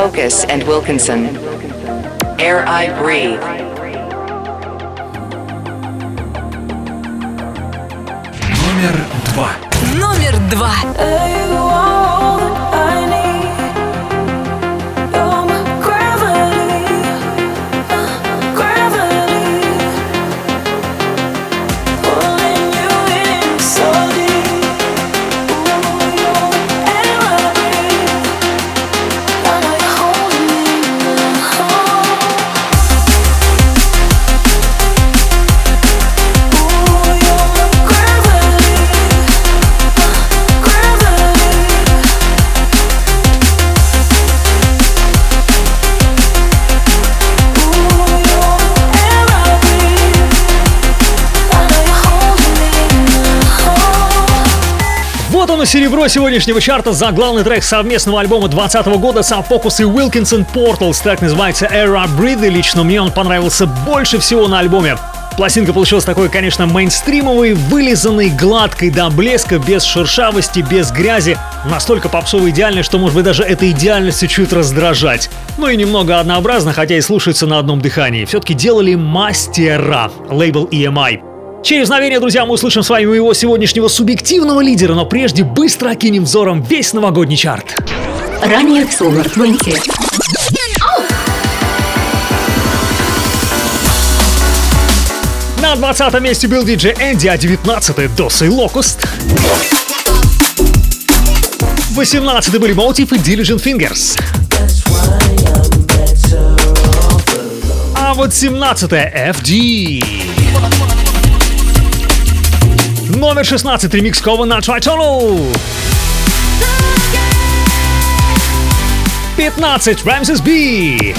Subfocus and Wilkinson. Air I Breathe. Серебро сегодняшнего чарта за главный трек совместного альбома 2020 года Сапокус и Wilkinson Portals. Трек называется Era Breathe, и лично мне он понравился больше всего на альбоме. Пластинка получилась такой, конечно, мейнстримовой, вылизанной, гладкой до блеска, без шершавости, без грязи. Настолько попсово идеальной, что, может быть, даже этой идеальностью чуть раздражать. Ну и немного однообразно, хотя и слушается на одном дыхании. Все-таки делали мастера, лейбл EMI. Через мгновение, друзья, мы услышим с вами моего сегодняшнего субъективного лидера, но прежде быстро окинем взором весь новогодний чарт. Ранее в Solar 20. На 20 месте был диджей Энди, а 19 Доса и Локуст. 18 были Мотив и Diligent Fingers. А вот 17 FD. Номер 16 ремикс Кова на Tritonal. 15 Ramses B.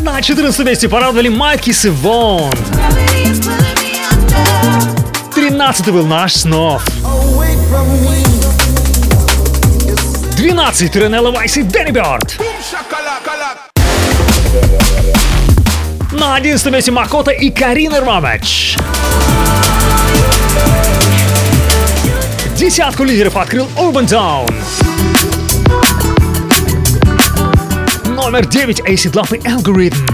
На 14 месте порадовали Майкис и Вон. 13 был наш снов. 12 Ренелла Вайс и Дэнни Бёрд. На 11 месте Макота и Карина Ромач. Десятку лидеров открыл Urban Down. Номер 9 Acid Love и Algorithm.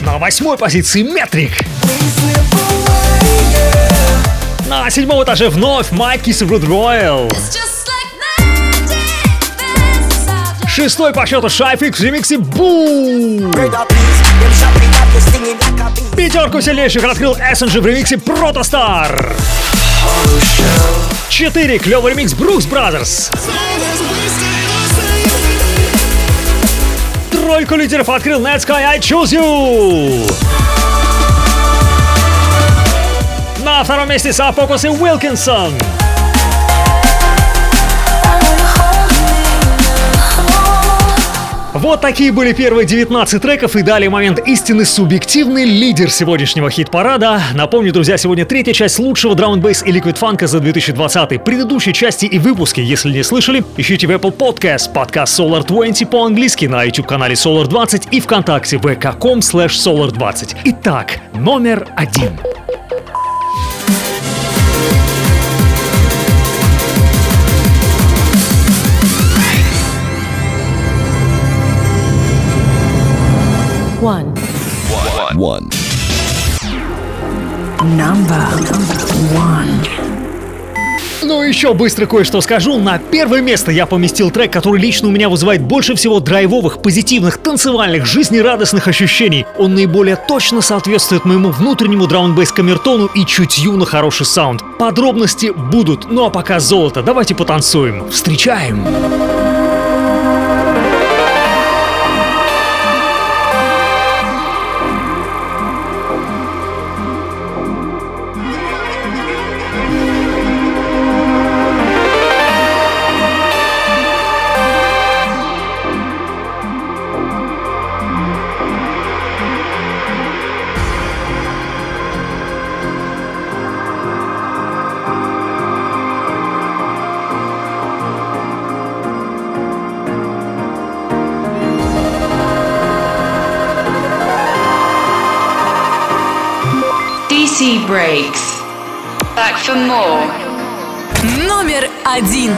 На восьмой позиции Метрик. На седьмом этаже вновь Майкис и Руд Роyal. Шестой по счету Шайфик в ремиксе Бум. Пятерку сильнейших открыл SNG в ремиксе Протостар. Четыре клевый ремикс Брукс Бразерс. Тройку лидеров открыл Netsky I Choose You. На втором месте Сапокус и Уилкинсон. Вот такие были первые 19 треков и далее момент истины субъективный лидер сегодняшнего хит-парада. Напомню, друзья, сегодня третья часть лучшего драм бейс и ликвид фанка за 2020. Предыдущие части и выпуски, если не слышали, ищите в Apple Podcast, подкаст Solar 20 по-английски на YouTube-канале Solar 20 и ВКонтакте vk.com slash solar 20. Итак, номер один. One. One. Number one. Ну еще быстро кое-что скажу. На первое место я поместил трек, который лично у меня вызывает больше всего драйвовых, позитивных, танцевальных, жизнерадостных ощущений. Он наиболее точно соответствует моему внутреннему драм камертону и чутью на хороший саунд. Подробности будут, ну а пока золото, давайте потанцуем. Встречаем! DC Breaks. Back for more. Номер один.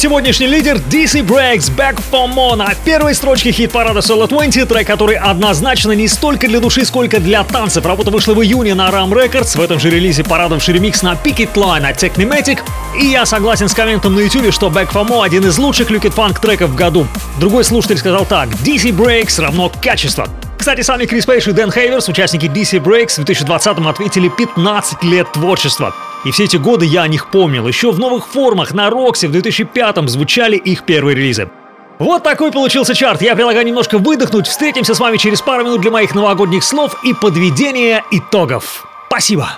Сегодняшний лидер DC Breaks Back for More на первой строчке хит-парада Solo 20, трек, который однозначно не столько для души, сколько для танцев. Работа вышла в июне на Ram Records, в этом же релизе порадовавший ремикс на Picket Line от Technimatic, и я согласен с комментом на YouTube, что Back for More один из лучших люкет фанк треков в году. Другой слушатель сказал так, DC Breaks равно качество. Кстати, сами Крис Пейдж и Дэн Хейверс, участники DC Breaks, в 2020-м отметили 15 лет творчества. И все эти годы я о них помнил. Еще в новых формах на Роксе в 2005-м звучали их первые релизы. Вот такой получился чарт. Я предлагаю немножко выдохнуть. Встретимся с вами через пару минут для моих новогодних слов и подведения итогов. Спасибо.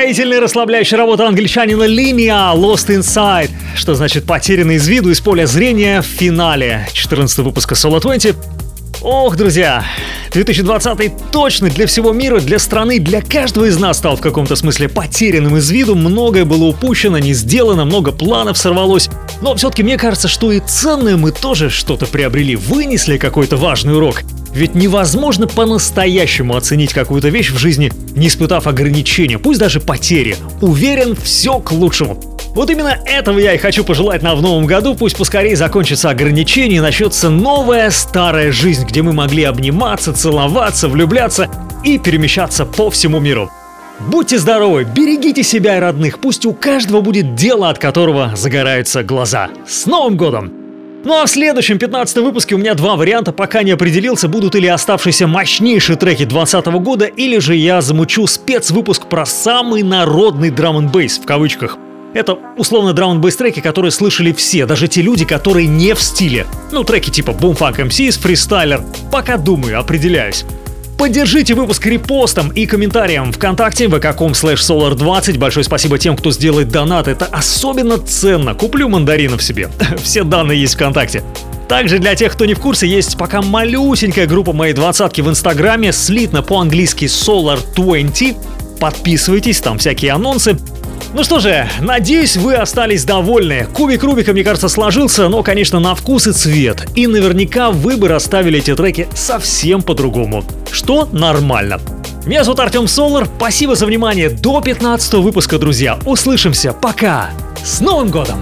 Успокоительная расслабляющая работа англичанина Линия Lost Inside, что значит потерянный из виду, из поля зрения в финале 14 выпуска Solo 20. Ох, друзья, 2020 точно для всего мира, для страны, для каждого из нас стал в каком-то смысле потерянным из виду. Многое было упущено, не сделано, много планов сорвалось. Но все-таки мне кажется, что и ценное мы тоже что-то приобрели, вынесли какой-то важный урок. Ведь невозможно по-настоящему оценить какую-то вещь в жизни, не испытав ограничения, пусть даже потери. Уверен, все к лучшему. Вот именно этого я и хочу пожелать нам в новом году. Пусть поскорее закончатся ограничения и начнется новая старая жизнь, где мы могли обниматься, целоваться, влюбляться и перемещаться по всему миру. Будьте здоровы, берегите себя и родных, пусть у каждого будет дело, от которого загораются глаза. С Новым годом! Ну а в следующем 15 выпуске у меня два варианта, пока не определился, будут или оставшиеся мощнейшие треки 2020 года, или же я замучу спецвыпуск про самый народный драм н в кавычках. Это условно драм н треки, которые слышали все, даже те люди, которые не в стиле. Ну, треки типа Boom Funk MCs, Freestyler. Пока думаю, определяюсь. Поддержите выпуск репостом и комментарием ВКонтакте vk.com slash solar20. Большое спасибо тем, кто сделает донат. Это особенно ценно. Куплю мандаринов себе. *laughs* Все данные есть ВКонтакте. Также для тех, кто не в курсе, есть пока малюсенькая группа моей двадцатки в Инстаграме, слитно по-английски Solar20. Подписывайтесь, там всякие анонсы. Ну что же, надеюсь, вы остались довольны. Кубик Рубика, мне кажется, сложился, но, конечно, на вкус и цвет. И наверняка вы бы расставили эти треки совсем по-другому. Что нормально. Меня зовут Артем Солар. Спасибо за внимание. До 15 выпуска, друзья. Услышимся. Пока. С Новым годом!